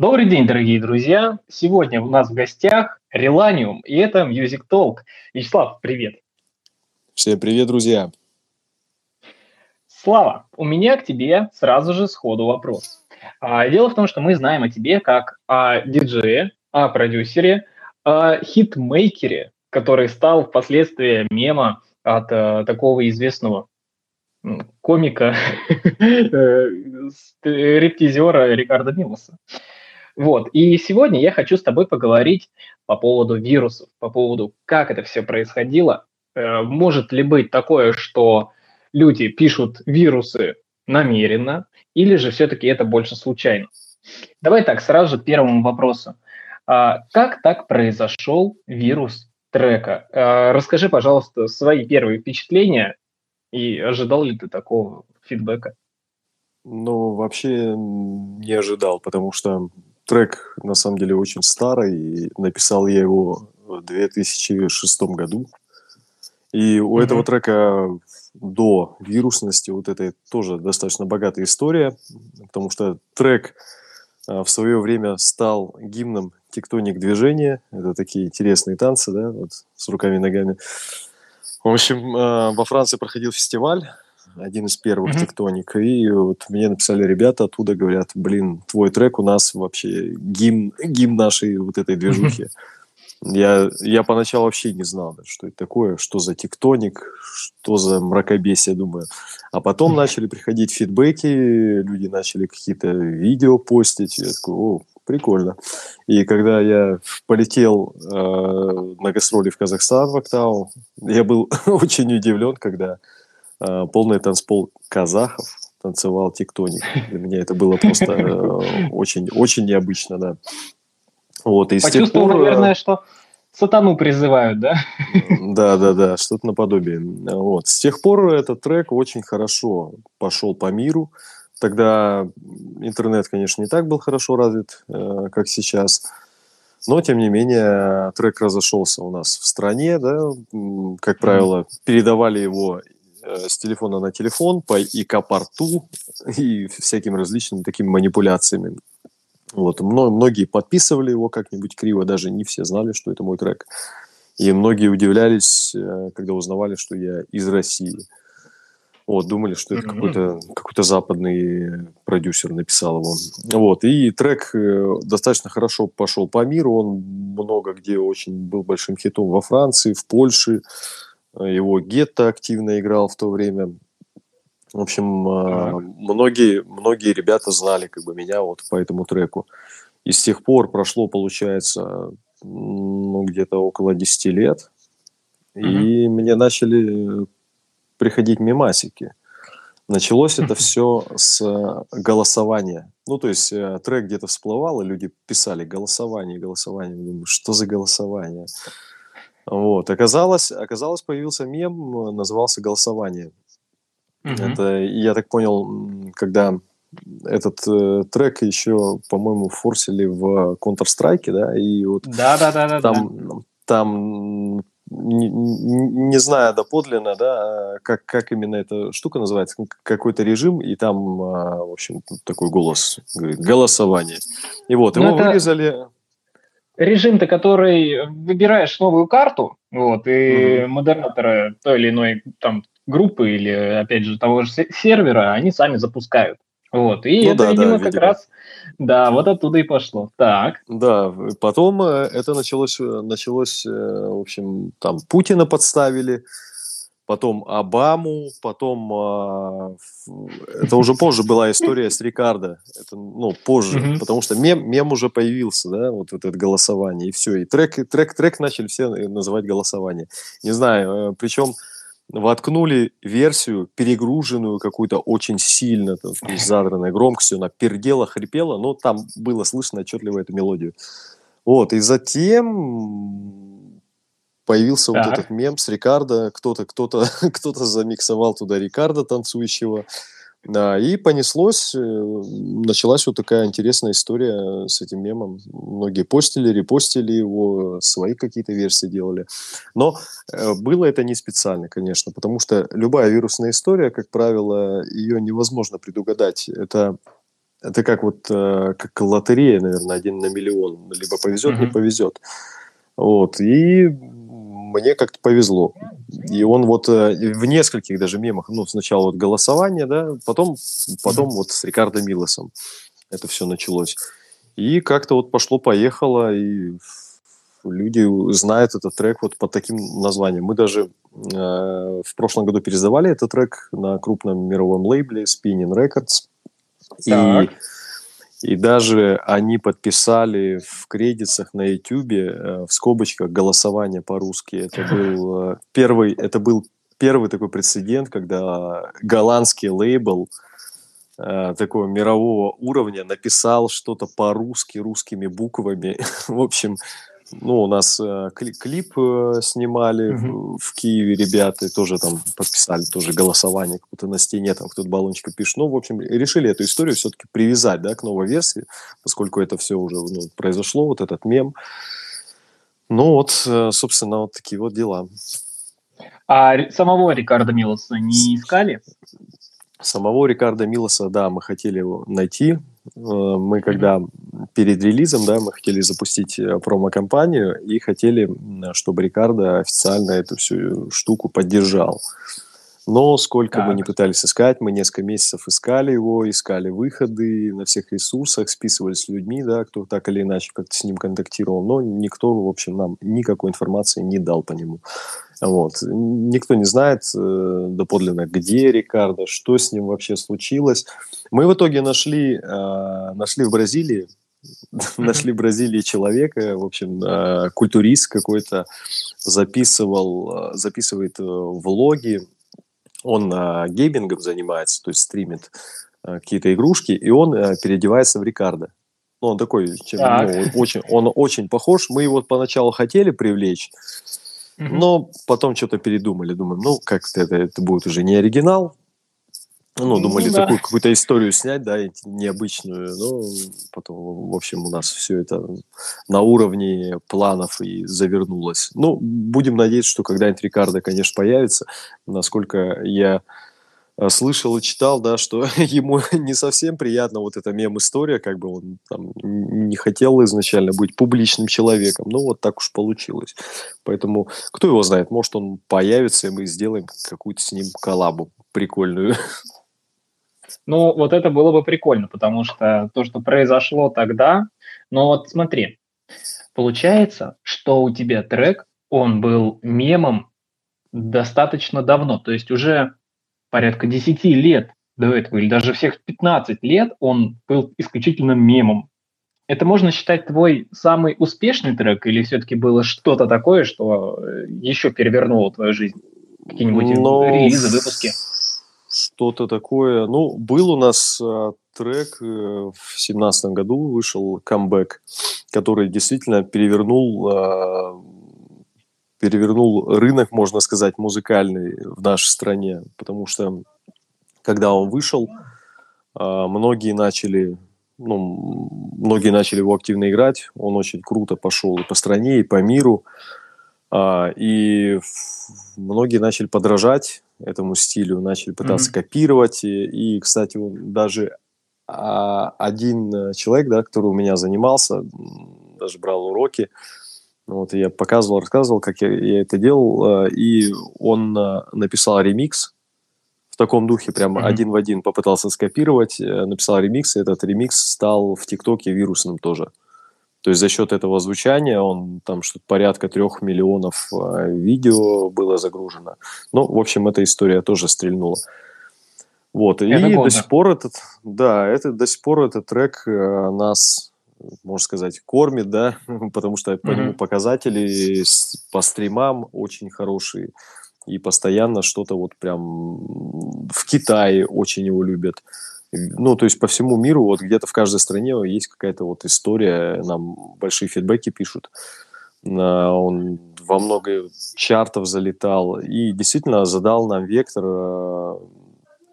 Добрый день, дорогие друзья! Сегодня у нас в гостях Реланиум, и это Music Talk. Вячеслав, привет! Всем привет, друзья! Слава, у меня к тебе сразу же сходу вопрос. А, дело в том, что мы знаем о тебе как о диджее, о продюсере, о хитмейкере, который стал впоследствии мема от а, такого известного комика, э, рептизера Рикардо Милоса. Вот. И сегодня я хочу с тобой поговорить по поводу вирусов, по поводу, как это все происходило. Э, может ли быть такое, что люди пишут вирусы намеренно, или же все-таки это больше случайно? Давай так, сразу же первому вопросу. А как так произошел вирус трека? А, расскажи, пожалуйста, свои первые впечатления и ожидал ли ты такого фидбэка? Ну, вообще не ожидал, потому что трек на самом деле очень старый. И написал я его в 2006 году. И у mm-hmm. этого трека до вирусности вот этой тоже достаточно богатая история, потому что трек а, в свое время стал гимном тектоник движения. Это такие интересные танцы, да, вот с руками и ногами. В общем, а, во Франции проходил фестиваль, один из первых mm-hmm. тектоник, и вот мне написали ребята оттуда, говорят, блин, твой трек у нас вообще гимн, гимн нашей вот этой движухи. Mm-hmm. Я, я поначалу вообще не знал, что это такое, что за тектоник, что за мракобесие, думаю. А потом начали приходить фидбэки, люди начали какие-то видео постить. Я такой, о, прикольно. И когда я полетел э, на гастроли в Казахстан, в Октау, я был очень удивлен, когда полный танцпол казахов танцевал тектоник. Для меня это было просто э, очень, очень необычно, да. Вот, и Почувствовал, пор... наверное, что сатану призывают, да? Да, да, да, что-то наподобие. Вот. С тех пор этот трек очень хорошо пошел по миру. Тогда интернет, конечно, не так был хорошо развит, э, как сейчас. Но, тем не менее, трек разошелся у нас в стране, да, как правило, передавали его э, с телефона на телефон по ИК-порту и всякими различными такими манипуляциями. Вот, многие подписывали его как-нибудь криво, даже не все знали, что это мой трек. И многие удивлялись, э, когда узнавали, что я из России. Вот, думали, что это какой-то, какой-то западный продюсер написал его. Вот, и трек э, достаточно хорошо пошел по миру. Он много где очень был большим хитом во Франции, в Польше. Его Гетто активно играл в то время. В общем, ага. многие, многие ребята знали как бы меня вот по этому треку. И с тех пор прошло, получается, ну, где-то около 10 лет. Угу. И мне начали приходить мемасики. Началось это все с голосования. Ну, то есть э, трек где-то всплывал, и люди писали голосование, голосование. Думаю, что за голосование? Вот. Оказалось, оказалось, появился мем, назывался «Голосование». Угу. Это, я так понял, когда этот э, трек еще, по-моему, форсили в Counter-Strike, да, и вот да, да, да, да, там, да. там не, не знаю доподлинно, да, как, как именно эта штука называется, какой-то режим, и там, а, в общем, такой голос, говорит, голосование. И вот, его это... вырезали режим-то, который выбираешь новую карту, вот, и mm модераторы той или иной там группы или, опять же, того же сервера, они сами запускают. Вот, и ну, это, да, видимо, да, как видимо. раз, да, вот оттуда и пошло. Так. Да, потом э, это началось, э, началось, э, в общем, там Путина подставили, потом Обаму, потом а, это уже позже была история с Рикардо, это ну позже, потому что мем мем уже появился, да, вот, вот это голосование и все, и трек трек трек начали все называть голосование, не знаю, причем воткнули версию, перегруженную какую-то очень сильно, там, задранной громкостью, она пердела, хрипела, но там было слышно отчетливо эту мелодию. Вот, и затем появился так. вот этот мем с Рикардо, кто-то кто-то кто-то замиксовал туда Рикардо танцующего, да, и понеслось, э, началась вот такая интересная история с этим мемом. Многие постили, репостили его, свои какие-то версии делали. Но э, было это не специально, конечно, потому что любая вирусная история, как правило, ее невозможно предугадать. Это это как вот э, как лотерея, наверное, один на миллион. Либо повезет, mm-hmm. не повезет. Вот. И мне как-то повезло. И он вот э, в нескольких даже мемах, ну, сначала вот голосование, да, потом, потом mm-hmm. вот с Рикардо Милосом это все началось. И как-то вот пошло-поехало, и люди знают этот трек вот по таким названиям. Мы даже э, в прошлом году пересдавали этот трек на крупном мировом лейбле Spinning Records. Так. И, и даже они подписали в кредитах на YouTube э, в скобочках голосование по-русски. Это был э, первый, это был первый такой прецедент, когда голландский лейбл э, такого мирового уровня написал что-то по-русски, русскими буквами. В общем, ну, у нас э, кли- клип э, снимали mm-hmm. в, в Киеве ребята, тоже там подписали тоже голосование, как-то на стене там кто-то баллончика пишет. Ну, в общем, решили эту историю все-таки привязать, да, к новой версии, поскольку это все уже ну, произошло, вот этот мем. Ну, вот, э, собственно, вот такие вот дела. А самого Рикардо Милоса не искали? Самого Рикардо Милоса, да, мы хотели его найти, мы когда перед релизом, да, мы хотели запустить э, промо-компанию и хотели, чтобы Рикардо официально эту всю штуку поддержал. Но сколько так. мы не пытались искать, мы несколько месяцев искали его, искали выходы на всех ресурсах, списывались с людьми, да, кто так или иначе как-то с ним контактировал, но никто, в общем, нам никакой информации не дал по нему. Вот. Никто не знает э, доподлинно, где Рикардо, что с ним вообще случилось. Мы в итоге нашли, э, нашли в Бразилии, нашли в Бразилии человека, в общем, э, культурист какой-то, записывал, э, записывает э, влоги, он э, геймингом занимается, то есть стримит э, какие-то игрушки, и он э, переодевается в Рикардо. Ну, он такой, чем, ну, очень, он очень похож. Мы его поначалу хотели привлечь, но потом что-то передумали. Думаем, ну, как-то это, это будет уже не оригинал. Ну, думали ну, да. такую какую-то историю снять, да, необычную. Но потом, в общем, у нас все это на уровне планов и завернулось. Ну, будем надеяться, что когда-нибудь Рикардо, конечно, появится. Насколько я Э, слышал и читал, да, что ему не совсем приятно вот эта мем-история, как бы он там не хотел изначально быть публичным человеком, но вот так уж получилось. Поэтому кто его знает, может он появится, и мы сделаем какую-то с ним коллабу прикольную. Ну, вот это было бы прикольно, потому что то, что произошло тогда, но вот смотри, получается, что у тебя трек, он был мемом достаточно давно, то есть уже порядка 10 лет до этого, или даже всех 15 лет он был исключительно мемом. Это можно считать твой самый успешный трек, или все-таки было что-то такое, что э, еще перевернуло твою жизнь? Какие-нибудь Но... релизы, выпуски? Что-то такое. Ну, был у нас э, трек э, в семнадцатом году, вышел камбэк, который действительно перевернул э, перевернул рынок, можно сказать, музыкальный в нашей стране, потому что когда он вышел, многие начали, ну, многие начали его активно играть, он очень круто пошел и по стране, и по миру, а, и многие начали подражать этому стилю, начали пытаться mm-hmm. копировать, и, и, кстати, даже а, один человек, да, который у меня занимался, даже брал уроки, вот я показывал, рассказывал, как я, я это делал, э, и он э, написал ремикс в таком духе, прям mm-hmm. один в один попытался скопировать, э, написал ремикс, и этот ремикс стал в ТикТоке вирусным тоже. То есть за счет этого звучания он там что-то порядка трех миллионов видео было загружено. Ну, в общем, эта история тоже стрельнула. Вот, это и до сих пор этот, да, это до сих пор этот трек нас можно сказать, кормит, да, потому что по нему показатели по стримам очень хорошие. И постоянно что-то вот прям в Китае очень его любят. Ну, то есть по всему миру, вот где-то в каждой стране есть какая-то вот история, нам большие фидбэки пишут. Он во много чартов залетал и действительно задал нам вектор э,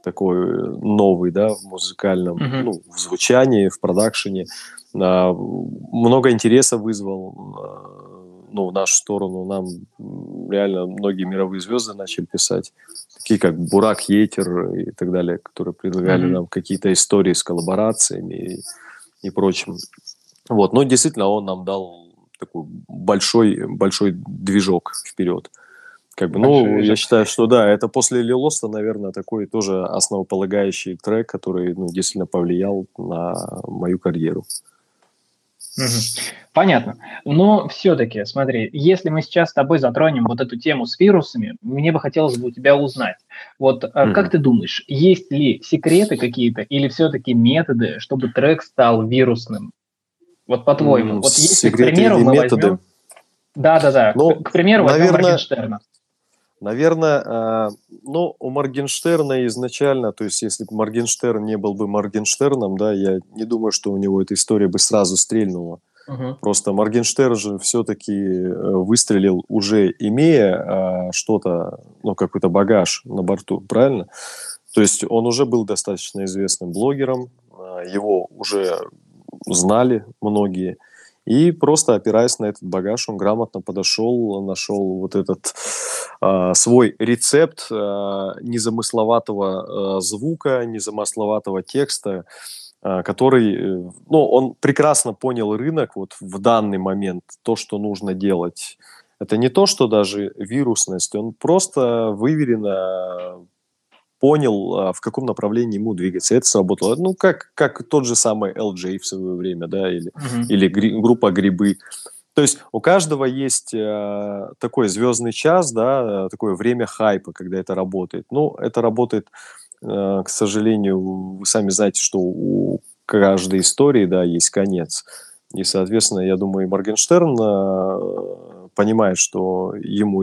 такой новый, да, в музыкальном, mm-hmm. ну, в звучании, в продакшене. А, много интереса вызвал. Ну, в нашу сторону нам реально многие мировые звезды начали писать, такие как Бурак Етер и так далее, которые предлагали mm-hmm. нам какие-то истории с коллаборациями и, и прочим. Вот, но действительно он нам дал такой большой, большой движок вперед. Как бы, ну, я считаю, что да, это после Лилоста, наверное, такой тоже основополагающий трек, который ну, действительно повлиял на мою карьеру. Понятно. Но все-таки, смотри, если мы сейчас с тобой затронем вот эту тему с вирусами, мне бы хотелось бы у тебя узнать. Вот угу. как ты думаешь, есть ли секреты какие-то или все-таки методы, чтобы трек стал вирусным? Вот по-твоему. вот если, к примеру, мы методы. возьмем... Да-да-да, ну, к, к примеру, наверное, возьмем Моргенштерна. Наверное, э, ну, у Моргенштерна изначально, то есть если бы Моргенштерн не был бы Моргенштерном, да, я не думаю, что у него эта история бы сразу стрельнула. Uh-huh. Просто Моргенштерн же все-таки э, выстрелил уже имея э, что-то, ну, какой-то багаж на борту, правильно? То есть он уже был достаточно известным блогером, его уже знали многие. И просто опираясь на этот багаж, он грамотно подошел, нашел вот этот э, свой рецепт э, незамысловатого э, звука, незамысловатого текста, э, который, ну, он прекрасно понял рынок вот в данный момент, то, что нужно делать. Это не то, что даже вирусность, он просто выверенно понял, а, в каком направлении ему двигаться. Это сработало. Ну, как, как тот же самый LJ в свое время, да, или, uh-huh. или гри, группа «Грибы». То есть у каждого есть э, такой звездный час, да, такое время хайпа, когда это работает. Ну, это работает, э, к сожалению, вы сами знаете, что у каждой истории, да, есть конец. И, соответственно, я думаю, и Моргенштерн э, понимает, что ему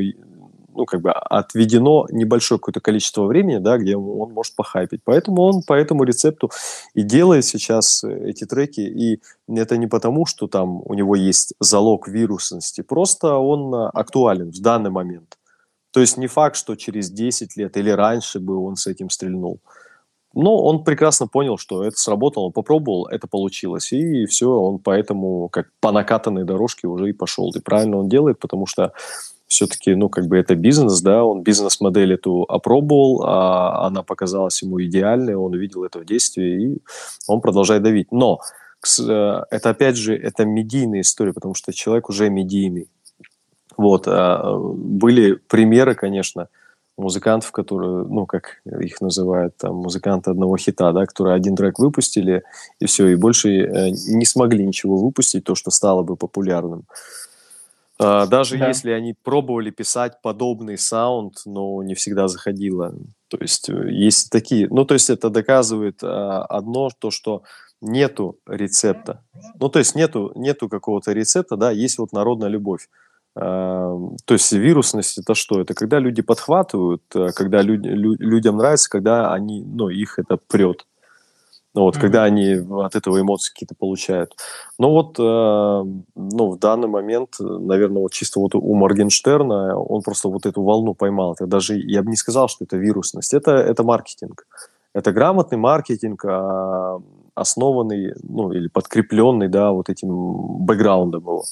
ну, как бы отведено небольшое какое-то количество времени, да, где он может похайпить. Поэтому он по этому рецепту и делает сейчас э, эти треки. И это не потому, что там у него есть залог вирусности, просто он э, актуален в данный момент. То есть не факт, что через 10 лет или раньше бы он с этим стрельнул. Но он прекрасно понял, что это сработало, попробовал, это получилось. И все, он поэтому как по накатанной дорожке уже и пошел. И правильно он делает, потому что все-таки, ну, как бы это бизнес, да, он бизнес-модель эту опробовал, а она показалась ему идеальной, он увидел это в действии, и он продолжает давить. Но э, это, опять же, это медийная история, потому что человек уже медийный. Вот, а, были примеры, конечно, музыкантов, которые, ну, как их называют, там, музыканты одного хита, да, которые один трек выпустили, и все, и больше э, не смогли ничего выпустить, то, что стало бы популярным. Даже да. если они пробовали писать подобный саунд, но не всегда заходило. То есть э, есть такие... Ну, то есть это доказывает а, одно, то, что нету рецепта. Ну, то есть нету, нету какого-то рецепта, да, есть вот народная любовь. А, то есть вирусность это что? Это когда люди подхватывают, когда люд, лю, людям нравится, когда они, ну, их это прет. Ну, вот, mm-hmm. когда они от этого эмоции какие-то получают. Но вот, э, ну, в данный момент, наверное, вот чисто вот у Моргенштерна он просто вот эту волну поймал. Это даже, я бы не сказал, что это вирусность. Это, это маркетинг. Это грамотный маркетинг, э, основанный, ну, или подкрепленный, да, вот этим бэкграундом его.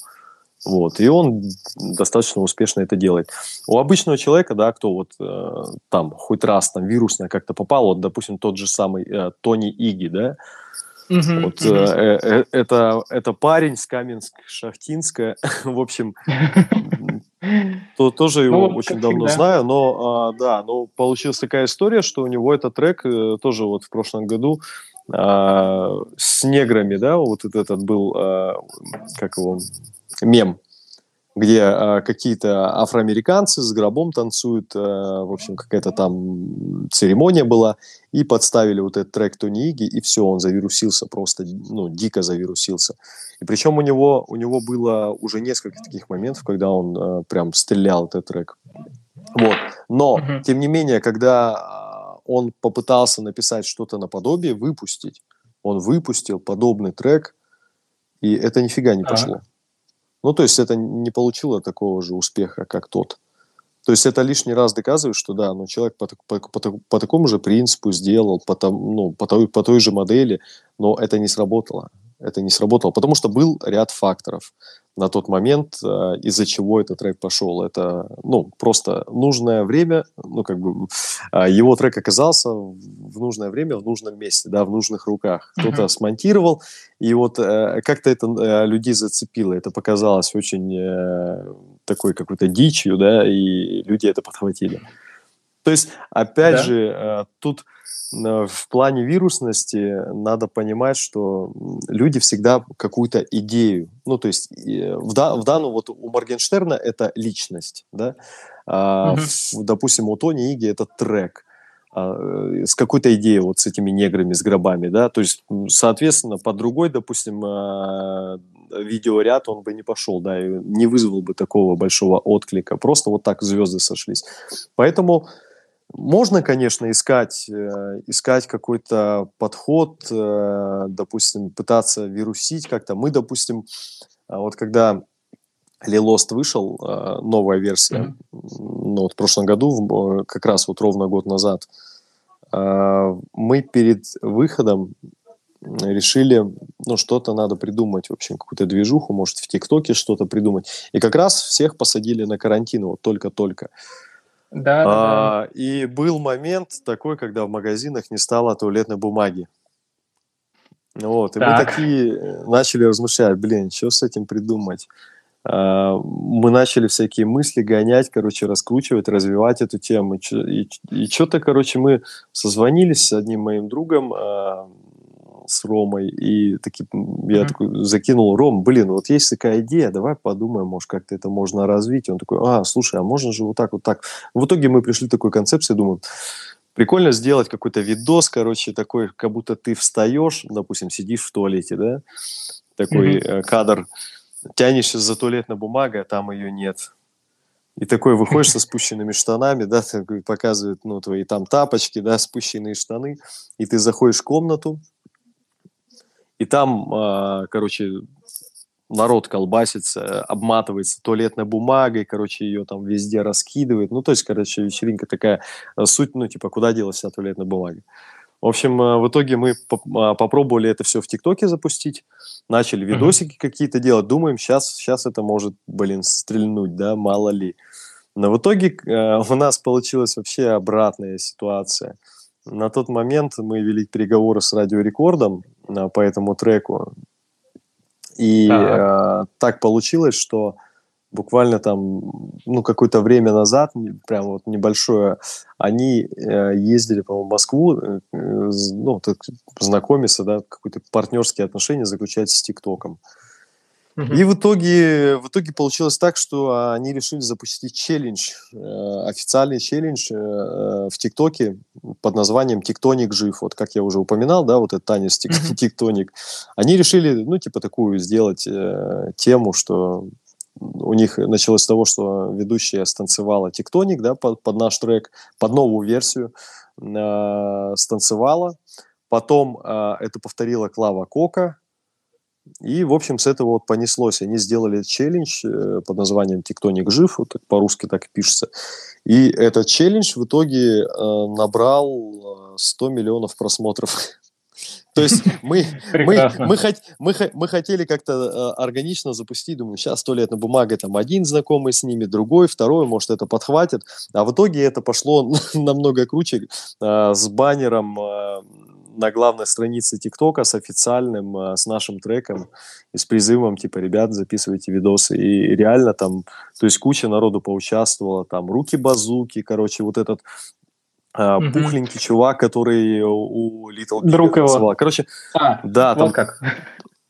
Вот, и он достаточно успешно это делает. У обычного человека, да, кто вот э, там хоть раз там вирусно как-то попал, вот, допустим, тот же самый э, Тони Иги, да, Uh-huh, вот uh-huh. Э, э, это это парень с Каменск-Шахтинска, в общем, то тоже его ну, очень давно всегда. знаю, но а, да, но получилась такая история, что у него этот трек э, тоже вот в прошлом году а, с неграми, да, вот этот был, а, как его, мем, где э, какие-то афроамериканцы с гробом танцуют, э, в общем, какая-то там церемония была, и подставили вот этот трек Тони Иги, и все, он завирусился просто, ну, дико завирусился. И причем у него, у него было уже несколько таких моментов, когда он э, прям стрелял этот трек. Вот. Но, mm-hmm. тем не менее, когда он попытался написать что-то наподобие, выпустить, он выпустил подобный трек, и это нифига не пошло. А-а-а. Ну, то есть это не получило такого же успеха, как тот. То есть это лишний раз доказывает, что да, ну, человек по, по, по, по такому же принципу сделал, по, там, ну, по, той, по той же модели, но это не сработало. это не сработало? Потому что был ряд факторов на тот момент, э, из-за чего этот трек пошел. Это, ну, просто нужное время, ну, как бы, э, его трек оказался в нужное время, в нужном месте, да, в нужных руках. Кто-то mm-hmm. смонтировал, и вот э, как-то это людей зацепило, это показалось очень такой какой-то дичью, да, и люди это подхватили. То есть, опять да. же, тут в плане вирусности надо понимать, что люди всегда какую-то идею, ну, то есть в, да, в данном, вот у Моргенштерна это личность, да, а, угу. в, допустим, у Тони Иги это трек, а, э, с какой-то идеей вот с этими неграми, с гробами, да, то есть, соответственно, по другой, допустим, а, видеоряд он бы не пошел, да, и не вызвал бы такого большого отклика, просто вот так звезды сошлись. Поэтому можно, конечно, искать, э, искать какой-то подход, э, допустим, пытаться вирусить как-то. Мы, допустим, а вот когда Лилост вышел, э, новая версия, mm-hmm. ну, вот в прошлом году, как раз вот ровно год назад, мы перед выходом решили, ну, что-то надо придумать, в общем, какую-то движуху, может, в ТикТоке что-то придумать. И как раз всех посадили на карантин, вот только-только. Да, а, да. И был момент такой, когда в магазинах не стало туалетной бумаги. Вот, и так. мы такие э, начали размышлять, блин, что с этим придумать? А, мы начали всякие мысли гонять, короче, раскручивать, развивать эту тему. И, и что-то, короче, мы созвонились с одним моим другом, а, с Ромой, и таки, я mm-hmm. такой закинул, Ром, блин, вот есть такая идея, давай подумаем, может, как-то это можно развить. И он такой, а, слушай, а можно же вот так, вот так. В итоге мы пришли к такой концепции, думаю, прикольно сделать какой-то видос, короче, такой, как будто ты встаешь, допустим, сидишь в туалете, да, такой mm-hmm. кадр, тянешься за туалетной бумагой, а там ее нет. И такой выходишь со спущенными штанами, да, показывают, ну, твои там тапочки, да, спущенные штаны, и ты заходишь в комнату, и там, а, короче, народ колбасится, обматывается туалетной бумагой, короче, ее там везде раскидывает. Ну, то есть, короче, вечеринка такая, э, суть, ну, типа, куда делась вся туалетная бумага. В общем, э, в итоге мы а, попробовали это все в ТикТоке запустить, начали видосики mm-hmm. какие-то делать, думаем, сейчас, сейчас это может, блин, стрельнуть, да, мало ли. Но в итоге у нас получилась вообще обратная ситуация. На тот момент мы вели переговоры с радиорекордом, по этому треку. И так. Э, так получилось, что буквально там, ну, какое-то время назад, прям вот небольшое, они э, ездили, по-моему, в Москву, э, ну, так, знакомиться, да, какие-то партнерские отношения заключать с ТикТоком. И в итоге, в итоге получилось так, что они решили запустить челлендж, э, официальный челлендж э, э, в ТикТоке под названием «Тектоник жив». Вот как я уже упоминал, да, вот этот танец «Тектоник». Они решили, ну, типа такую сделать тему, что у них началось с того, что ведущая станцевала «Тектоник», да, под, под наш трек, под новую версию э, станцевала. Потом э, это повторила Клава Кока, и, в общем, с этого вот понеслось. Они сделали челлендж э, под названием «Тектоник жив», вот по-русски так и пишется. И этот челлендж в итоге э, набрал 100 э, миллионов просмотров. То есть мы, мы, мы, мы, мы хотели как-то органично запустить, думаю, сейчас сто лет на бумаге, там один знакомый с ними, другой, второй, может, это подхватит. А в итоге это пошло намного круче с баннером на главной странице ТикТока с официальным, э, с нашим треком и с призывом, типа, ребят, записывайте видосы. И реально там, то есть куча народу поучаствовала, там, руки-базуки, короче, вот этот Uh, угу. пухленький чувак, который у Little Big Друг его. Короче, а, да, там как.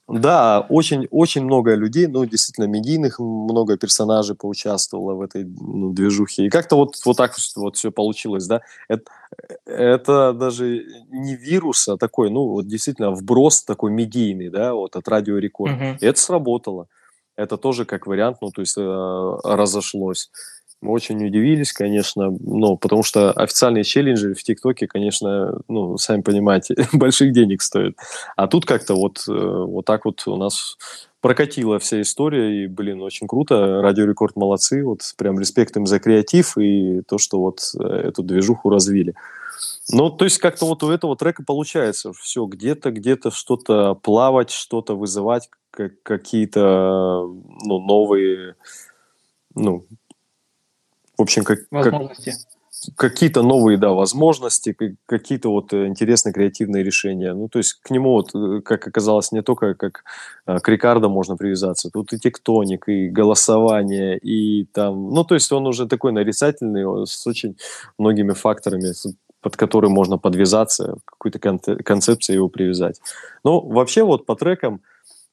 Да, очень, очень много людей, ну, действительно, медийных много персонажей поучаствовало в этой ну, движухе. И как-то вот, вот так вот все получилось, да. Это, это даже не вирус, а такой, ну, вот действительно вброс такой медийный, да, вот от радиорекорд. Угу. И это сработало. Это тоже как вариант, ну, то есть э, разошлось. Мы очень удивились, конечно, ну, потому что официальные челленджи в ТикТоке, конечно, ну, сами понимаете, больших денег стоят. А тут как-то вот, э, вот так вот у нас прокатила вся история, и, блин, очень круто. Радио Рекорд молодцы, вот прям респект им за креатив и то, что вот э, эту движуху развили. Ну, то есть как-то вот у этого трека получается все где-то, где-то что-то плавать, что-то вызывать, какие-то ну, новые, ну, в общем, как, возможности. Как, какие-то новые, да, возможности, какие-то вот э, интересные креативные решения. Ну, то есть к нему вот, э, как оказалось, не только как э, к Рикардо можно привязаться, тут и тектоник, и голосование, и там, ну, то есть он уже такой нарицательный, с очень многими факторами, под которые можно подвязаться, какую-то концепцию его привязать. Ну, вообще вот по трекам,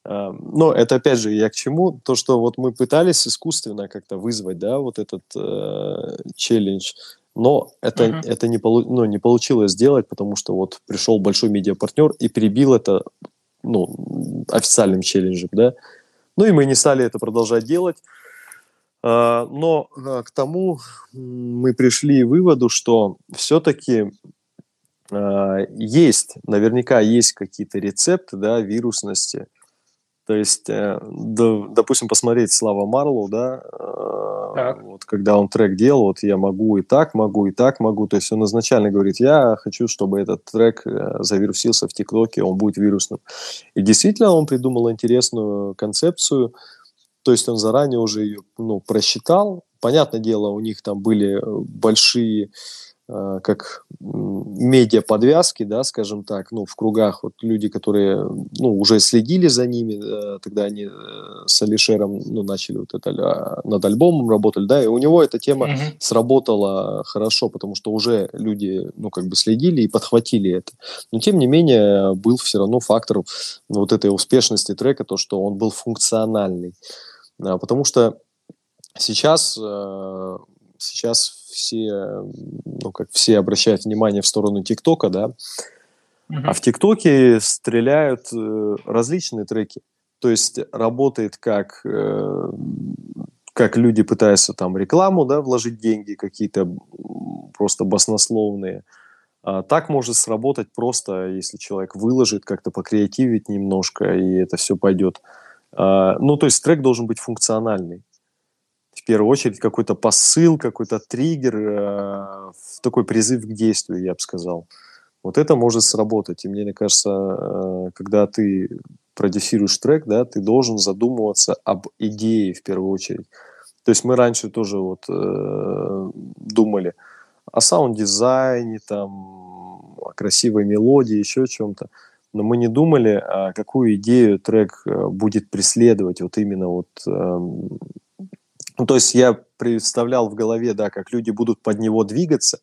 но это опять же я к чему? То, что вот мы пытались искусственно как-то вызвать, да, вот этот э, челлендж но это, uh-huh. это не, полу, ну, не получилось сделать, потому что вот пришел большой медиапартнер и перебил это ну, официальным челленджем, да. Ну и мы не стали это продолжать делать. А, но а, к тому мы пришли к выводу, что все-таки а, есть, наверняка есть какие-то рецепты, да, вирусности – то есть, э, допустим, посмотреть Слава Марлоу, да, э, вот, когда он трек делал, вот я могу и так, могу и так, могу. То есть он изначально говорит, я хочу, чтобы этот трек э, завирусился в ТикТоке, он будет вирусным. И действительно он придумал интересную концепцию, то есть он заранее уже ее ну, просчитал. Понятное дело, у них там были большие Э, как медиа подвязки, да, скажем так, ну, в кругах вот люди, которые, ну, уже следили за ними, э, тогда они э, с Алишером, ну, начали вот это а, над альбомом работали, да, и у него эта тема mm-hmm. сработала хорошо, потому что уже люди, ну, как бы следили и подхватили это. Но, тем не менее, был все равно фактор вот этой успешности трека, то, что он был функциональный. Потому что сейчас сейчас все, ну, как все обращают внимание в сторону ТикТока, да, uh-huh. а в ТикТоке стреляют э, различные треки. То есть работает как, э, как люди пытаются там рекламу, да, вложить деньги какие-то просто баснословные. А так может сработать просто, если человек выложит, как-то покреативить немножко, и это все пойдет. А, ну, то есть трек должен быть функциональный в первую очередь какой-то посыл, какой-то триггер, э, такой призыв к действию, я бы сказал. Вот это может сработать. И мне кажется, э, когда ты продюсируешь трек, да, ты должен задумываться об идее в первую очередь. То есть мы раньше тоже вот э, думали о саунд-дизайне, там, о красивой мелодии, еще о чем-то. Но мы не думали, а какую идею трек э, будет преследовать вот именно вот э, ну, то есть я представлял в голове, да, как люди будут под него двигаться,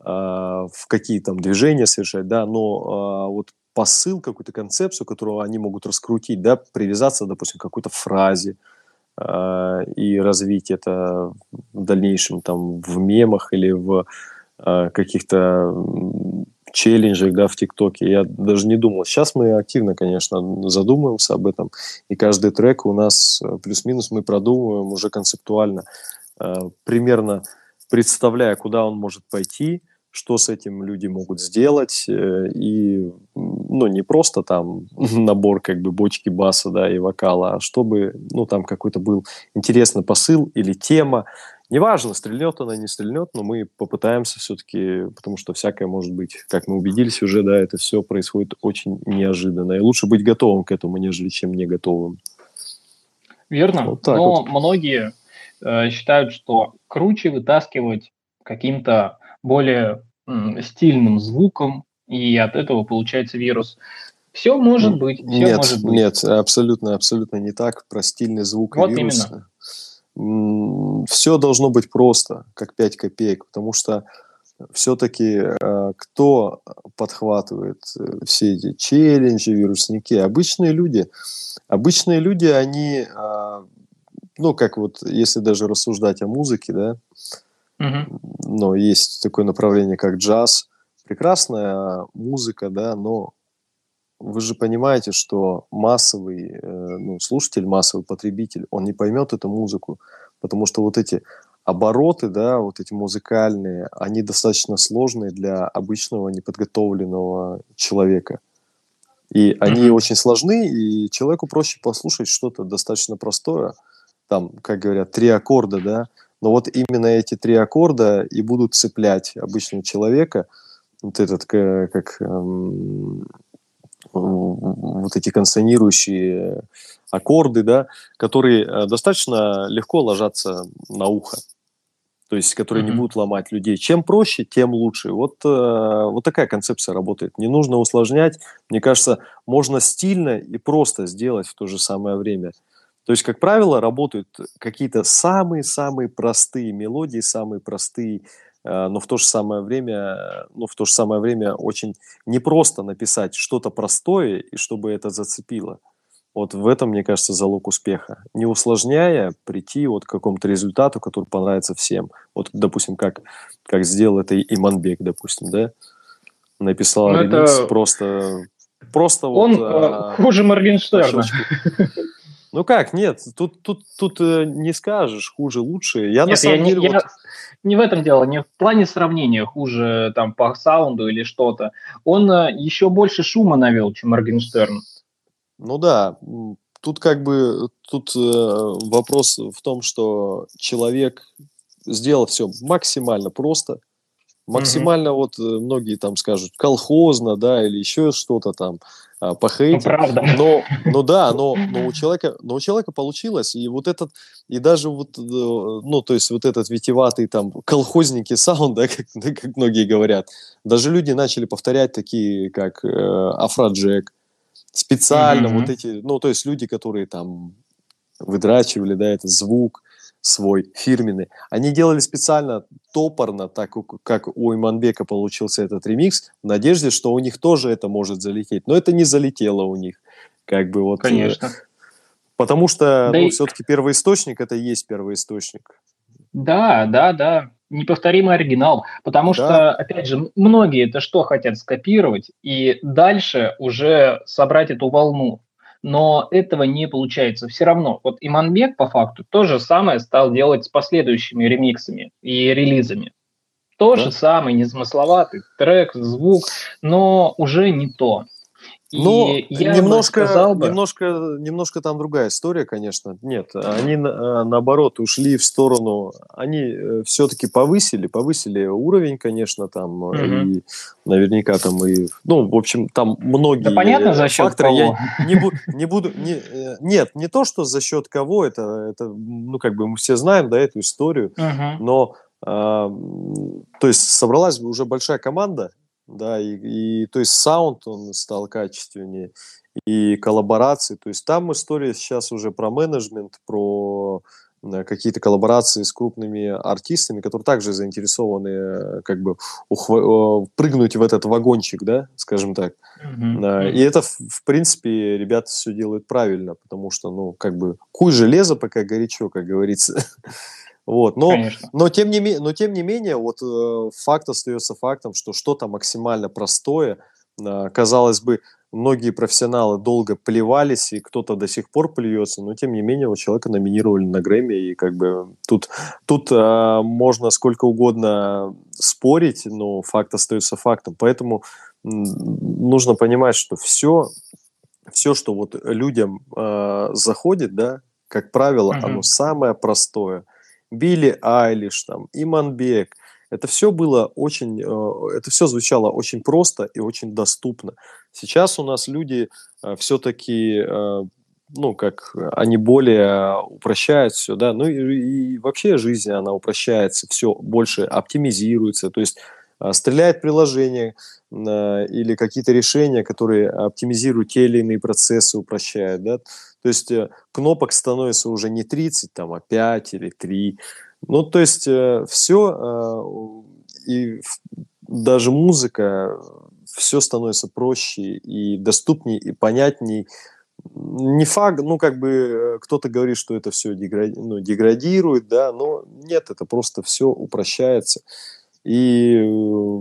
э, в какие там движения совершать, да, но э, вот посыл, какую-то концепцию, которую они могут раскрутить, да, привязаться, допустим, к какой-то фразе э, и развить это в дальнейшем там в мемах или в э, каких-то челленджах, да, в ТикТоке. Я даже не думал. Сейчас мы активно, конечно, задумываемся об этом. И каждый трек у нас э, плюс-минус мы продумываем уже концептуально, э, примерно представляя, куда он может пойти, что с этим люди могут сделать. Э, и, ну, не просто там набор как бы бочки баса, да, и вокала, а чтобы, ну, там какой-то был интересный посыл или тема, Неважно, стрельнет она, не стрельнет, но мы попытаемся все-таки, потому что всякое может быть. Как мы убедились уже, да, это все происходит очень неожиданно. И лучше быть готовым к этому, нежели чем не готовым. Верно. Вот но вот. многие э, считают, что круче вытаскивать каким-то более м, стильным звуком, и от этого получается вирус. Все может быть. Все нет, может быть. нет, абсолютно, абсолютно не так. Про стильный звук вот и вирус. Именно все должно быть просто, как 5 копеек, потому что все-таки э, кто подхватывает э, все эти челленджи, вирусники? Обычные люди. Обычные люди, они, а, ну, как вот, если даже рассуждать о музыке, да, угу. но есть такое направление, как джаз, прекрасная музыка, да, но вы же понимаете, что массовый э, ну, слушатель, массовый потребитель, он не поймет эту музыку, потому что вот эти обороты, да, вот эти музыкальные, они достаточно сложные для обычного неподготовленного человека. И они mm-hmm. очень сложны, и человеку проще послушать что-то достаточно простое, там, как говорят, три аккорда, да, но вот именно эти три аккорда и будут цеплять обычного человека – вот этот, как эм, вот эти консонирующие аккорды, да, которые э, достаточно легко ложатся на ухо. То есть, которые mm-hmm. не будут ломать людей. Чем проще, тем лучше. Вот, э, вот такая концепция работает. Не нужно усложнять. Мне кажется, можно стильно и просто сделать в то же самое время. То есть, как правило, работают какие-то самые-самые простые мелодии, самые простые но в то же самое время, ну, в то же самое время очень непросто написать что-то простое, и чтобы это зацепило. Вот в этом, мне кажется, залог успеха. Не усложняя, прийти вот к какому-то результату, который понравится всем. Вот, допустим, как, как сделал это Иманбек, допустим, да? Написал ну, ремикс это... просто... Просто Он вот, а, хуже Моргенштерна. Ну как, нет, тут, тут, тут э, не скажешь, хуже, лучше. Я нет, на самом я деле... Не, вот... я не в этом дело, не в плане сравнения хуже там по саунду или что-то. Он э, еще больше шума навел, чем Моргенштерн. Ну да, тут как бы тут э, вопрос в том, что человек сделал все максимально просто, максимально mm-hmm. вот э, многие там скажут колхозно, да, или еще что-то там а, похейтить. Ну, правда. Но, ну да, но, но, у человека, но у человека получилось. И вот этот, и даже вот, э, ну, то есть вот этот витиватый там колхозники саунд, да, как, как многие говорят, даже люди начали повторять такие, как э, Афроджек, специально mm-hmm. вот эти, ну, то есть люди, которые там выдрачивали, да, этот звук, свой фирменный. Они делали специально топорно, так как у Иманбека получился этот ремикс, в надежде, что у них тоже это может залететь. Но это не залетело у них. Как бы вот, э, Конечно. Потому что да ну, и... все-таки первоисточник это и есть первоисточник. Да, да, да. Неповторимый оригинал. Потому да. что, опять же, многие это что хотят скопировать и дальше уже собрать эту волну но этого не получается все равно. Вот Иманбек по факту то же самое стал делать с последующими ремиксами и релизами. То да. же самое, незамысловатый трек, звук, но уже не то. Ну, немножко, сказал бы... немножко, немножко там другая история, конечно. Нет, они а, наоборот ушли в сторону, они э, все-таки повысили, повысили уровень, конечно, там угу. и наверняка там и, ну, в общем, там многие да понятно, за счет факторы. Кого? Я не, бу, не буду, не, э, нет, не то, что за счет кого, это, это, ну, как бы мы все знаем, да, эту историю, угу. но то есть собралась уже большая команда, да, и, и то есть саунд он стал качественнее, и коллаборации, то есть там история сейчас уже про менеджмент, про э, какие-то коллаборации с крупными артистами, которые также заинтересованы э, как бы ухва- прыгнуть в этот вагончик, да, скажем так. Mm-hmm. И это, в принципе, ребята все делают правильно, потому что, ну, как бы, куй железо, пока горячо, как говорится. Вот, но, но, тем не, но тем не менее, вот э, факт остается фактом, что что-то максимально простое, э, казалось бы, многие профессионалы долго плевались, и кто-то до сих пор плюется, но тем не менее у человека номинировали на Грэмми, и как бы тут, тут э, можно сколько угодно спорить, но факт остается фактом. Поэтому нужно понимать, что все, все что вот людям э, заходит, да, как правило, uh-huh. оно самое простое – Билли Айлиш, там, Иманбек. Это все было очень, э, это все звучало очень просто и очень доступно. Сейчас у нас люди э, все-таки, э, ну, как они более упрощают все, да, ну и, и вообще жизнь, она упрощается, все больше оптимизируется, то есть стреляет приложение или какие-то решения, которые оптимизируют те или иные процессы, упрощают, да, то есть э, кнопок становится уже не 30, там, а 5 или 3. Ну, то есть э, все, э, и даже музыка, все становится проще и доступнее, и понятней. Не факт, ну, как бы кто-то говорит, что это все дегради, ну, деградирует, да, но нет, это просто все упрощается. И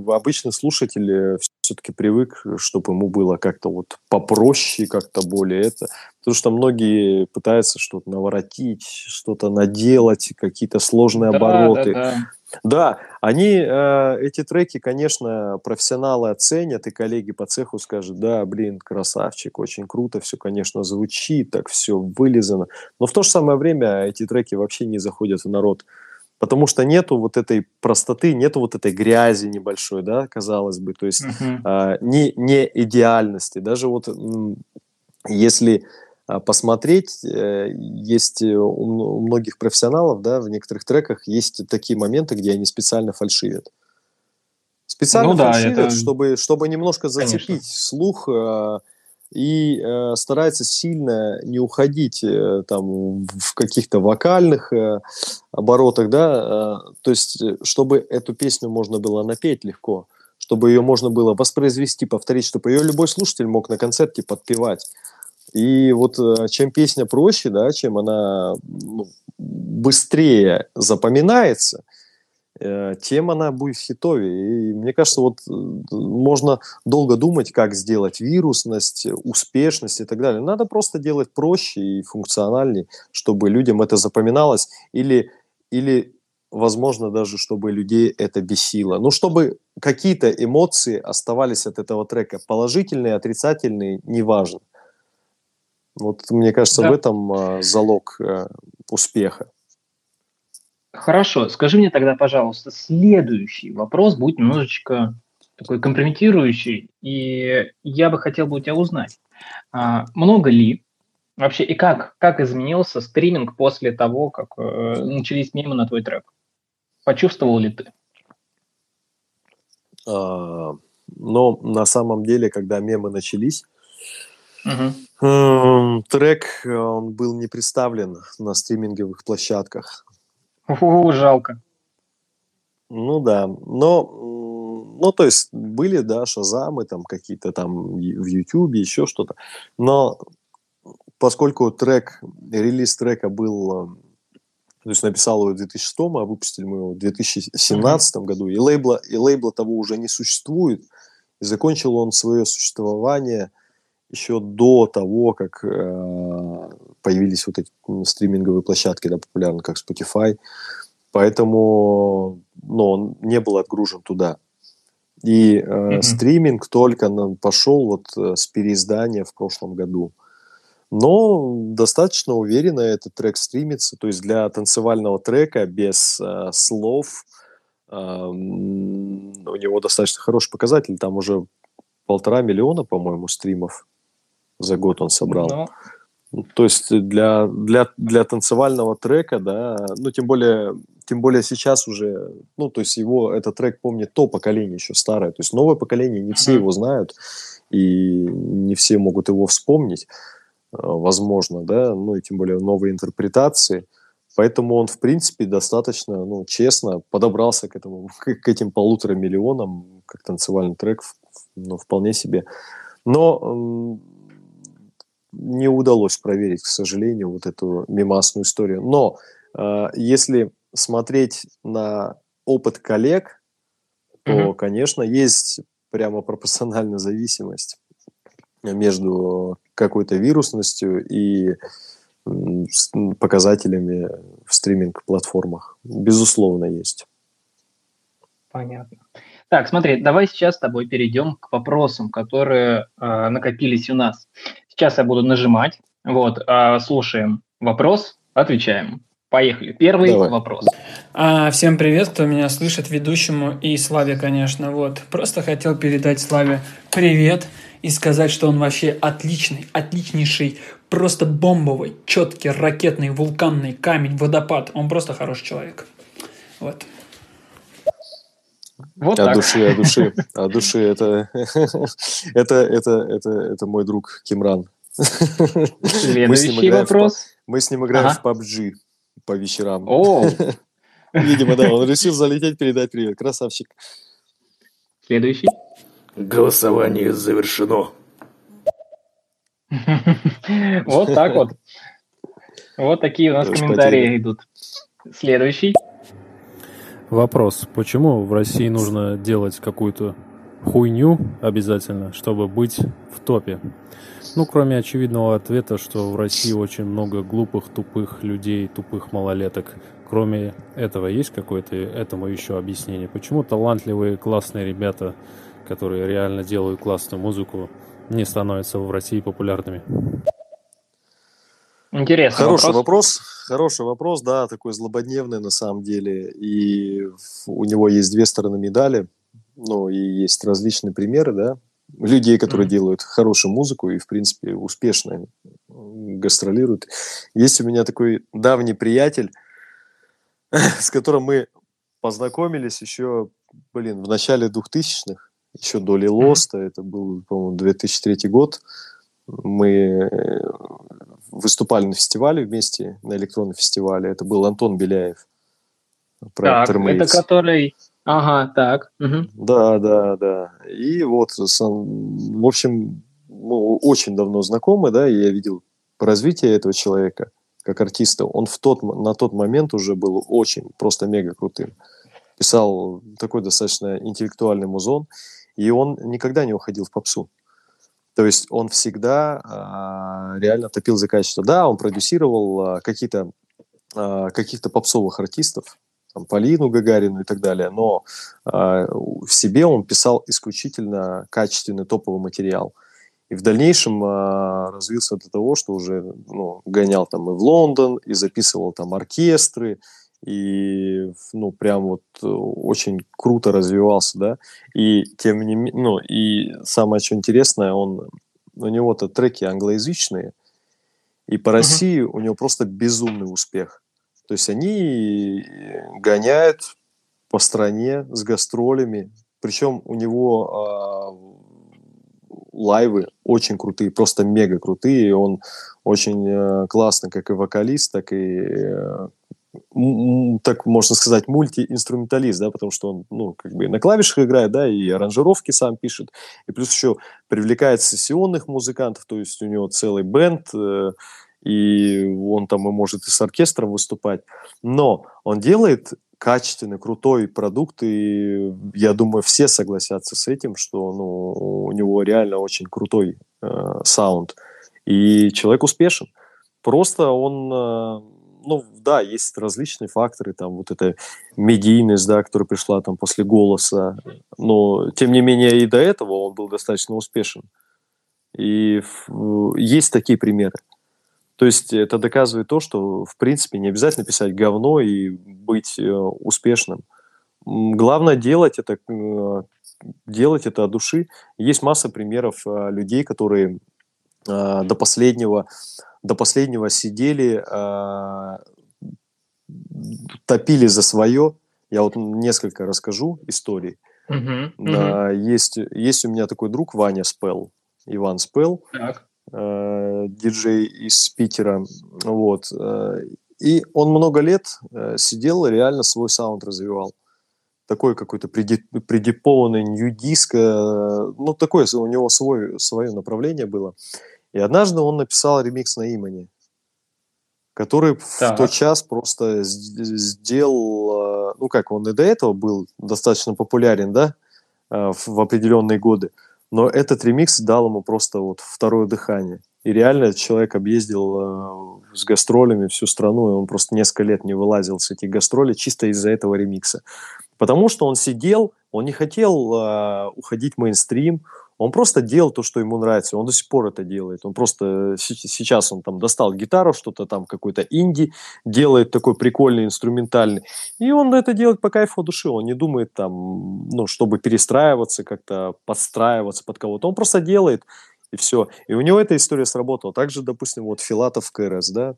обычный слушатель все-таки привык, чтобы ему было как-то вот попроще, как-то более это. Потому что многие пытаются что-то наворотить, что-то наделать, какие-то сложные да, обороты. Да, да. Да, они, э, эти треки, конечно, профессионалы оценят, и коллеги по цеху скажут, да, блин, красавчик, очень круто, все, конечно, звучит, так все вылизано. Но в то же самое время эти треки вообще не заходят в народ потому что нету вот этой простоты, нету вот этой грязи небольшой, да, казалось бы, то есть uh-huh. а, не, не идеальности. Даже вот если а, посмотреть, э, есть у многих профессионалов, да, в некоторых треках есть такие моменты, где они специально фальшивят. Специально ну, фальшивят, да, это... чтобы, чтобы немножко зацепить Конечно. слух э, и э, старается сильно не уходить э, там в каких-то вокальных э, оборотах, да, э, то есть э, чтобы эту песню можно было напеть легко, чтобы ее можно было воспроизвести, повторить, чтобы ее любой слушатель мог на концерте подпевать. И вот э, чем песня проще, да, чем она ну, быстрее запоминается – тем она будет хитовее. И мне кажется, вот э, можно долго думать, как сделать вирусность, успешность и так далее. Надо просто делать проще и функциональнее, чтобы людям это запоминалось или, или возможно, даже чтобы людей это бесило. Ну, чтобы какие-то эмоции оставались от этого трека. Положительные, отрицательные, неважно. Вот мне кажется, да. в этом э, залог э, успеха. Хорошо, скажи мне тогда, пожалуйста, следующий вопрос будет немножечко такой компрометирующий, и я бы хотел бы у тебя узнать, а, много ли вообще и как, как изменился стриминг после того, как э, начались мемы на твой трек? Почувствовал ли ты? А, но на самом деле, когда мемы начались, угу. трек он был не представлен на стриминговых площадках. Фу, жалко. Ну да, но, ну то есть были, да, шазамы там какие-то там в Ютубе, еще что-то, но поскольку трек, релиз трека был, э, то есть написал его в 2006, а выпустили мы его в 2017 mm-hmm. году, и лейбла, и лейбла того уже не существует, и закончил он свое существование еще до того, как э, появились вот эти стриминговые площадки, да, популярные, как Spotify. Поэтому ну, он не был отгружен туда. И э, mm-hmm. стриминг только пошел вот э, с переиздания в прошлом году. Но достаточно уверенно этот трек стримится. То есть для танцевального трека без э, слов э, у него достаточно хороший показатель. Там уже полтора миллиона, по-моему, стримов за год он собрал. Но... То есть для, для, для танцевального трека, да, ну, тем более, тем более сейчас уже, ну, то есть его, этот трек помнит то поколение еще старое, то есть новое поколение, не все его знают, и не все могут его вспомнить, э, возможно, да, ну, и тем более новые интерпретации, поэтому он, в принципе, достаточно, ну, честно подобрался к этому, к, к этим полутора миллионам, как танцевальный трек, ну, вполне себе. Но не удалось проверить, к сожалению, вот эту мимасную историю. Но э, если смотреть на опыт коллег, то, mm-hmm. конечно, есть прямо пропорциональная зависимость между какой-то вирусностью и показателями в стриминг-платформах. Безусловно, есть. Понятно. Так, смотри, давай сейчас с тобой перейдем к вопросам, которые э, накопились у нас. Сейчас я буду нажимать. Вот, а, слушаем вопрос, отвечаем. Поехали. Первый Давай. вопрос. А, всем привет, кто меня слышит, ведущему и Славе, конечно. Вот, просто хотел передать Славе привет и сказать, что он вообще отличный, отличнейший, просто бомбовый, четкий, ракетный, вулканный камень, водопад. Он просто хороший человек. Вот. Вот от так. души, от души, от души. Это, это, это, это, это мой друг Кимран. Следующий вопрос. Мы с ним играем в PUBG по вечерам. О! Видимо, да, он решил залететь, передать привет. Красавчик. Следующий. Голосование завершено. Вот так вот. Вот такие у нас комментарии идут. Следующий. Вопрос. Почему в России нужно делать какую-то хуйню обязательно, чтобы быть в топе? Ну, кроме очевидного ответа, что в России очень много глупых, тупых людей, тупых малолеток. Кроме этого, есть какое-то этому еще объяснение? Почему талантливые, классные ребята, которые реально делают классную музыку, не становятся в России популярными? Интересный Хороший вопрос. вопрос. Хороший вопрос, да, такой злободневный на самом деле. И у него есть две стороны медали. Ну, и есть различные примеры, да, людей, которые Мгм. делают хорошую музыку и, в принципе, успешно гастролируют. Есть у меня такой давний приятель, с которым мы познакомились еще, блин, в начале 2000-х, еще до Лилоста, это был, по-моему, 2003 год. Мы э, выступали на фестивале вместе, на электронном фестивале. Это был Антон Беляев. Так, Проект это который... Ага, так. мгм. Да, да, да. И вот, сам- в общем, мы очень давно знакомы, да, и я видел развитие этого человека как артиста. Он в тот, на тот момент уже был очень, просто мега крутым. Писал такой достаточно интеллектуальный музон, и он никогда не уходил в попсу. То есть он всегда а, реально топил за качество. Да, он продюсировал а, какие-то а, каких-то попсовых артистов, там, Полину Гагарину и так далее, но а, в себе он писал исключительно качественный топовый материал. И в дальнейшем а, развился до того, что уже ну, гонял там и в Лондон, и записывал там оркестры, и ну прям вот э, очень круто развивался, да. И тем не менее, ну и самое что интересное, он у него-то треки англоязычные, и по России у него просто безумный успех. То есть они гоняют по стране с гастролями. Причем у него а, лайвы очень крутые, просто мега крутые. Он очень э, классный как и вокалист, так и, э, так можно сказать, мультиинструменталист, да, потому что он, ну, как бы на клавишах играет, да, и аранжировки сам пишет, и плюс еще привлекает сессионных музыкантов, то есть у него целый бенд, э, и он там и может и с оркестром выступать. Но он делает качественный, крутой продукт, и я думаю, все согласятся с этим, что ну, у него реально очень крутой э, саунд. И человек успешен. Просто он, э, ну да, есть различные факторы, там вот эта медийность, да, которая пришла там после голоса, но тем не менее и до этого он был достаточно успешен. И есть такие примеры. То есть это доказывает то, что, в принципе, не обязательно писать говно и быть э, успешным. Главное делать это, э, делать это от души. Есть масса примеров э, людей, которые до последнего, до последнего сидели, э, топили за свое. Я вот несколько расскажу историй. Мгм. Да, есть, есть у меня такой друг Ваня Спел, Иван Спел, Так. э, диджей из Питера, вот, э, и он много лет сидел реально свой саунд развивал. Такой какой-то приди- придипованный нью-диск, э, ну, такое у него свой, свое направление было. И однажды он написал ремикс на Имани, который в Так. тот час просто сделал, э, ну, как он и до этого был достаточно популярен, да, э, в, в определенные годы, но этот ремикс дал ему просто вот второе дыхание. И реально человек объездил э, с гастролями всю страну, и он просто несколько лет не вылазил с этих гастролей чисто из-за этого ремикса. Потому что он сидел, он не хотел э, уходить в мейнстрим, он просто делал то, что ему нравится. Он до сих пор это делает. Он просто се- сейчас он там достал гитару, что-то там какой-то инди, делает такой прикольный инструментальный. И он это делает по кайфу души. Он не думает там, ну, чтобы перестраиваться, как-то подстраиваться под кого-то. Он просто делает, и все. И у него эта история сработала. Также, допустим, вот Филатов КРС, да,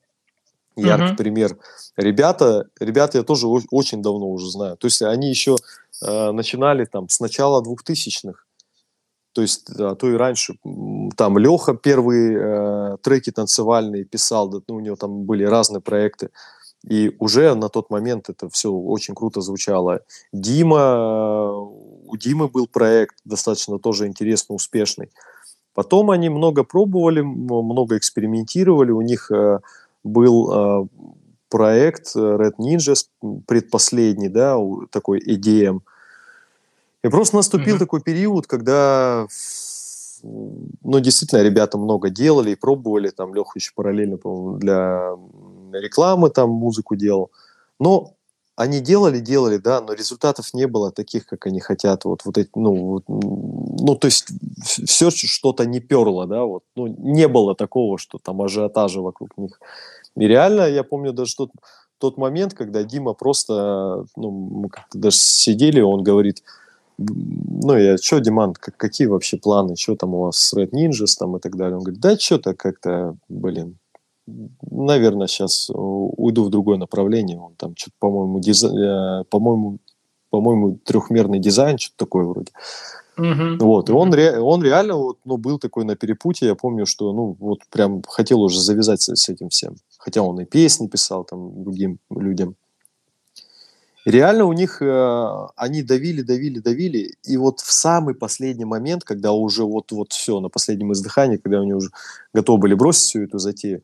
яркий Мгм. пример. Ребята, ребята я тоже очень давно уже знаю. То есть они еще э, начинали там с начала 2000-х. То есть, а то и раньше. Там Леха первые э, треки танцевальные писал, да, ну, у него там были разные проекты. И уже на тот момент это все очень круто звучало. Дима, э, у Димы был проект достаточно тоже интересно, успешный. Потом они много пробовали, много экспериментировали. У них э, был э, проект э, Red Ninja, с- м, предпоследний, да, такой EDM. И просто наступил Мгм. такой период, когда, ну, действительно, ребята много делали и пробовали, там, Леха еще параллельно, по-моему, для рекламы там музыку делал. Но они делали, делали, да, но результатов не было таких, как они хотят. Вот, вот эти, ну, вот, ну, то есть все что-то не перло, да, вот, ну, не было такого, что там ажиотажа вокруг них. И реально, я помню даже тот, тот момент, когда Дима просто, ну, мы как-то даже сидели, он говорит, ну, я, что, Диман, как, какие вообще планы, что там у вас с Red Ninjas там и так далее. Он говорит, да, что-то как-то, блин, наверное, сейчас уйду в другое направление. Он там что-то, по-моему, дизай... Э, по-моему, по-моему, трехмерный дизайн, что-то такое вроде. Uh-huh. Вот, и он, ре, он реально вот, ну, был такой на перепутье, я помню, что, ну, вот прям хотел уже завязать с, с этим всем. Хотя он и песни писал там другим людям. Реально у них, э, они давили, давили, давили, и вот в самый последний момент, когда уже вот-вот все, на последнем издыхании, когда они уже готовы были бросить всю эту затею,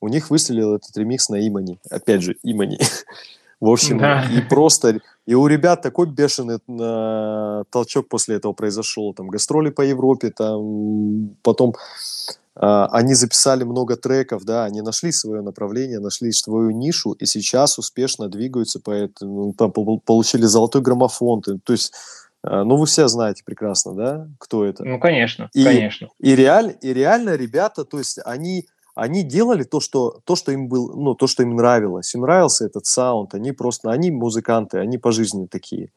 у них выстрелил этот ремикс на Имани. Опять же, Имани. В общем, да. и просто... И у ребят такой бешеный э, толчок после этого произошел. Там гастроли по Европе, там потом э, они записали много треков, да, они нашли свое направление, нашли свою нишу, и сейчас успешно двигаются по этому, ну, там получили золотой граммофон. То есть э, ну, вы все знаете прекрасно, да, кто это? Ну, конечно, и, конечно. И, реаль, и реально ребята, то есть они они делали то, что, то, что им был, ну, то, что им нравилось. Им нравился этот саунд, они просто, они музыканты, они по жизни такие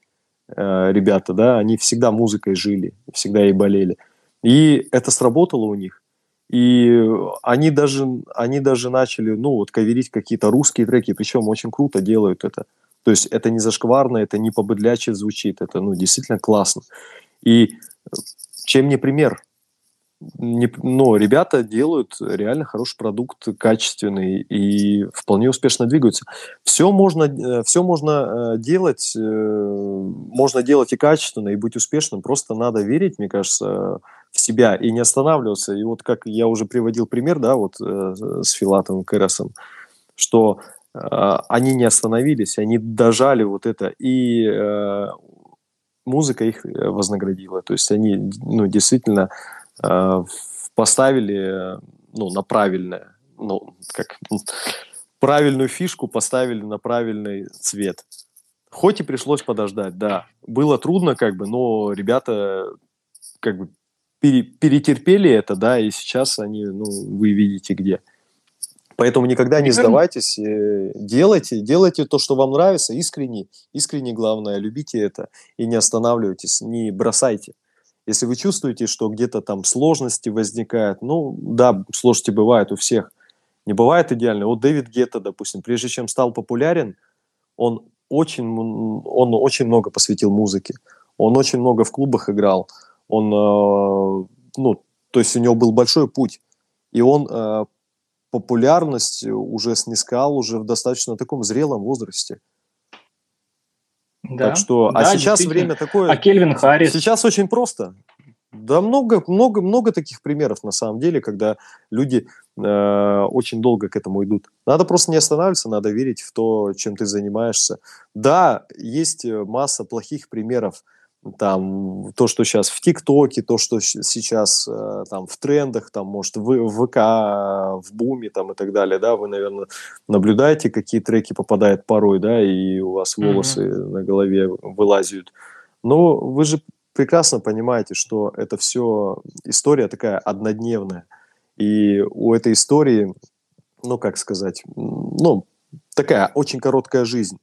э, ребята, да, они всегда музыкой жили, всегда ей болели. И это сработало у них. И они даже, они даже начали, ну, вот, каверить какие-то русские треки, причем очень круто делают это. То есть это не зашкварно, это не побыдляче звучит, это, ну, действительно классно. И чем не пример? Не, но ребята делают реально хороший продукт, качественный и вполне успешно двигаются. Все можно, э, все можно э, делать, э, можно делать и качественно, и быть успешным. Просто надо верить, мне кажется, в себя и не останавливаться. И вот как я уже приводил пример, да, вот с Филатом Кэросом, что они не остановились, они дожали вот это, и музыка их вознаградила. То есть они, ну, действительно Э, поставили ну, на правильное, ну, как правильную фишку поставили на правильный цвет. Хоть и пришлось подождать, да. Было трудно, как бы, но ребята как бы пере, перетерпели это, да, и сейчас они, ну, вы видите где. Поэтому никогда не сдавайтесь, э, делайте, делайте то, что вам нравится, искренне, искренне главное, любите это и не останавливайтесь, не бросайте. Если вы чувствуете, что где-то там сложности возникают, ну да, сложности бывают у всех. Не бывает идеально. Вот Дэвид Гетта, допустим, прежде чем стал популярен, он очень, он очень много посвятил музыке. Он очень много в клубах играл. Он, э, ну, то есть у него был большой путь. И он э, популярность уже снискал уже в достаточно таком зрелом возрасте. Да. Так что, а да, а сейчас время такое. А Кельвин Харрис? Сейчас очень просто. Да много, много, много таких примеров на самом деле, когда люди э, очень долго к этому идут. Надо просто не останавливаться, надо верить в то, чем ты занимаешься. Да, есть масса плохих примеров там то, что сейчас в ТикТоке, то, что сейчас э, там в трендах, там, может, в, в ВК, в Буме там и так далее, да, вы, наверное, наблюдаете, какие треки попадают порой, да, и у вас волосы mm-hmm. на голове вылазят. Но вы же прекрасно понимаете, что это все история такая однодневная, и у этой истории, ну, как сказать, ну, такая очень короткая жизнь,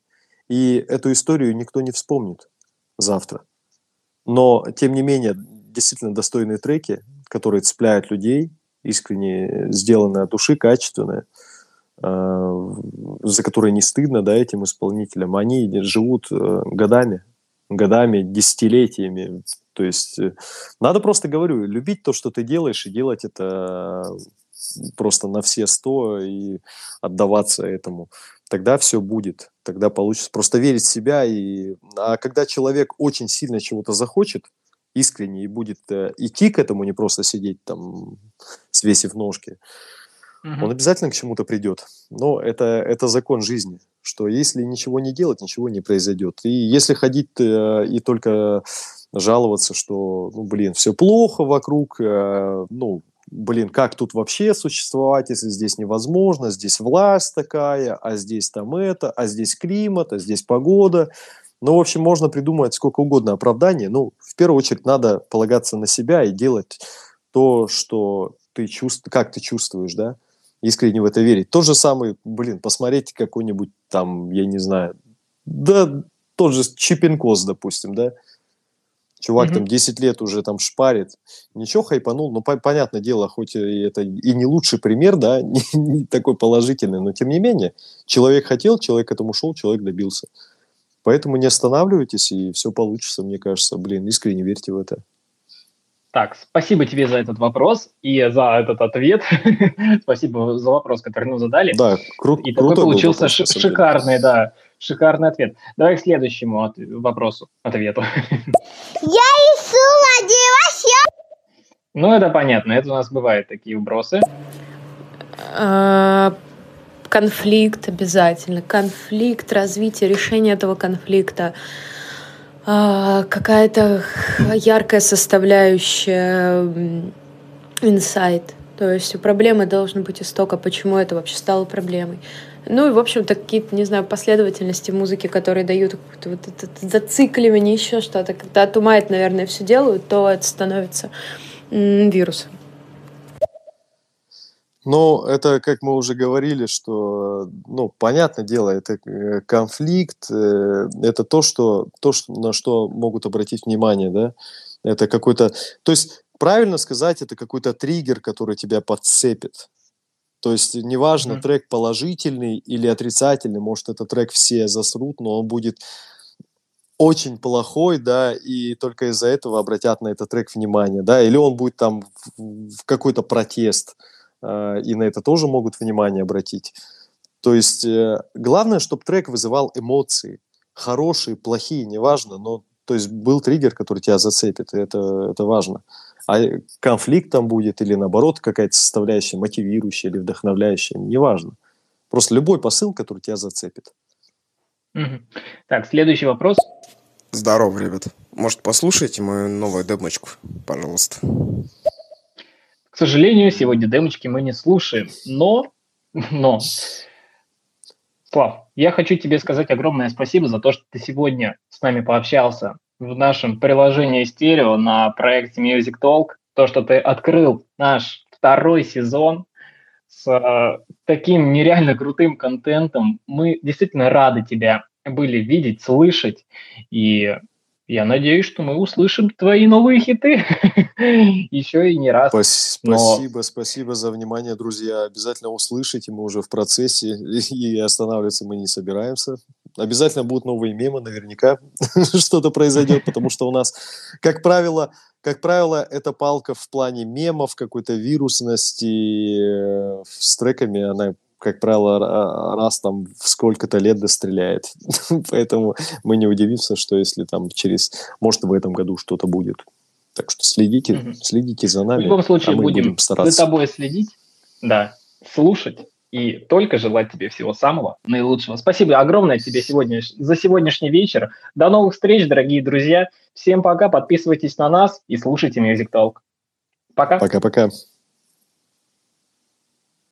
и эту историю никто не вспомнит завтра. Но, тем не менее, действительно достойные треки, которые цепляют людей, искренне сделанные от души, качественные, э, за которые не стыдно да, этим исполнителям, они живут э, годами, годами, десятилетиями. То есть э, надо просто, говорю, любить то, что ты делаешь, и делать это просто на все сто и отдаваться этому тогда все будет, тогда получится просто верить в себя. И... А когда человек очень сильно чего-то захочет, искренне, и будет э, идти к этому, не просто сидеть там, свесив ножки, угу. он обязательно к чему-то придет. Но это, это закон жизни, что если ничего не делать, ничего не произойдет. И если ходить э, и только жаловаться, что, ну, блин, все плохо вокруг, э, ну, блин, как тут вообще существовать, если здесь невозможно, здесь власть такая, а здесь там это, а здесь климат, а здесь погода. Ну, в общем, можно придумать сколько угодно оправданий. Ну, в первую очередь надо полагаться на себя и делать то, что ты чувствуешь, как ты чувствуешь, да, искренне в это верить. Тот же самый, блин, посмотреть какой-нибудь там, я не знаю, да, тот же Чипенкос, допустим, да, Чувак mm-hmm. там 10 лет уже там шпарит. Ничего хайпанул, но по- понятное дело, хоть и это и не лучший пример, да, не, не такой положительный, но тем не менее, человек хотел, человек к этому шел, человек добился. Поэтому не останавливайтесь, и все получится, мне кажется. Блин, искренне верьте в это. Так, спасибо тебе за этот вопрос и за этот ответ. спасибо за вопрос, который мы задали. Да, кру- и такой получился вопрос, шикарный, да, шикарный ответ. Давай к следующему от- вопросу, ответу. Я Ису родилась, я... Ну, это понятно, это у нас бывают такие вбросы. А, конфликт обязательно. Конфликт, развитие, решение этого конфликта. Какая-то яркая составляющая, инсайт. То есть у проблемы должен быть истока, почему это вообще стало проблемой. Ну и, в общем-то, какие-то, не знаю, последовательности музыки, которые дают вот это зацикливание, еще что-то. Когда от ума это, наверное, все делают, то это становится вирусом. Ну, это, как мы уже говорили, что, ну, понятное дело, это э, конфликт, э, это то, что, то, на что могут обратить внимание, да, это какой-то, то есть, правильно сказать, это какой-то триггер, который тебя подцепит, то есть, неважно, mm-hmm. трек положительный или отрицательный, может, этот трек все засрут, но он будет очень плохой, да, и только из-за этого обратят на этот трек внимание, да, или он будет там в, какой-то протест, и на это тоже могут внимание обратить. То есть э, главное, чтобы трек вызывал эмоции, хорошие, плохие, неважно, но то есть был триггер, который тебя зацепит, и это, это важно. А конфликт там будет или наоборот какая-то составляющая мотивирующая или вдохновляющая, неважно. Просто любой посыл, который тебя зацепит. Угу. Так, следующий вопрос. Здорово, ребят. Может, послушайте мою новую демочку, пожалуйста сожалению, сегодня демочки мы не слушаем. Но, но, Слав, я хочу тебе сказать огромное спасибо за то, что ты сегодня с нами пообщался в нашем приложении стерео на проекте Music Talk. То, что ты открыл наш второй сезон с э, таким нереально крутым контентом. Мы действительно рады тебя были видеть, слышать. И я надеюсь, что мы услышим твои новые хиты еще и не раз. Спасибо, Но... спасибо за внимание, друзья. Обязательно услышите, мы уже в процессе, и останавливаться мы не собираемся. Обязательно будут новые мемы, наверняка что-то произойдет, потому что у нас, как правило, как правило, эта палка в плане мемов, какой-то вирусности э, с треками, она как правило, раз там в сколько-то лет достреляет. Поэтому мы не удивимся, что если там через, может, в этом году что-то будет. Так что следите, угу. следите за нами. В любом случае, а будем, будем стараться. за тобой следить, да, слушать и только желать тебе всего самого наилучшего. Спасибо огромное тебе сегодня за сегодняшний вечер. До новых встреч, дорогие друзья. Всем пока, подписывайтесь на нас и слушайте Music Talk. Пока. Пока-пока.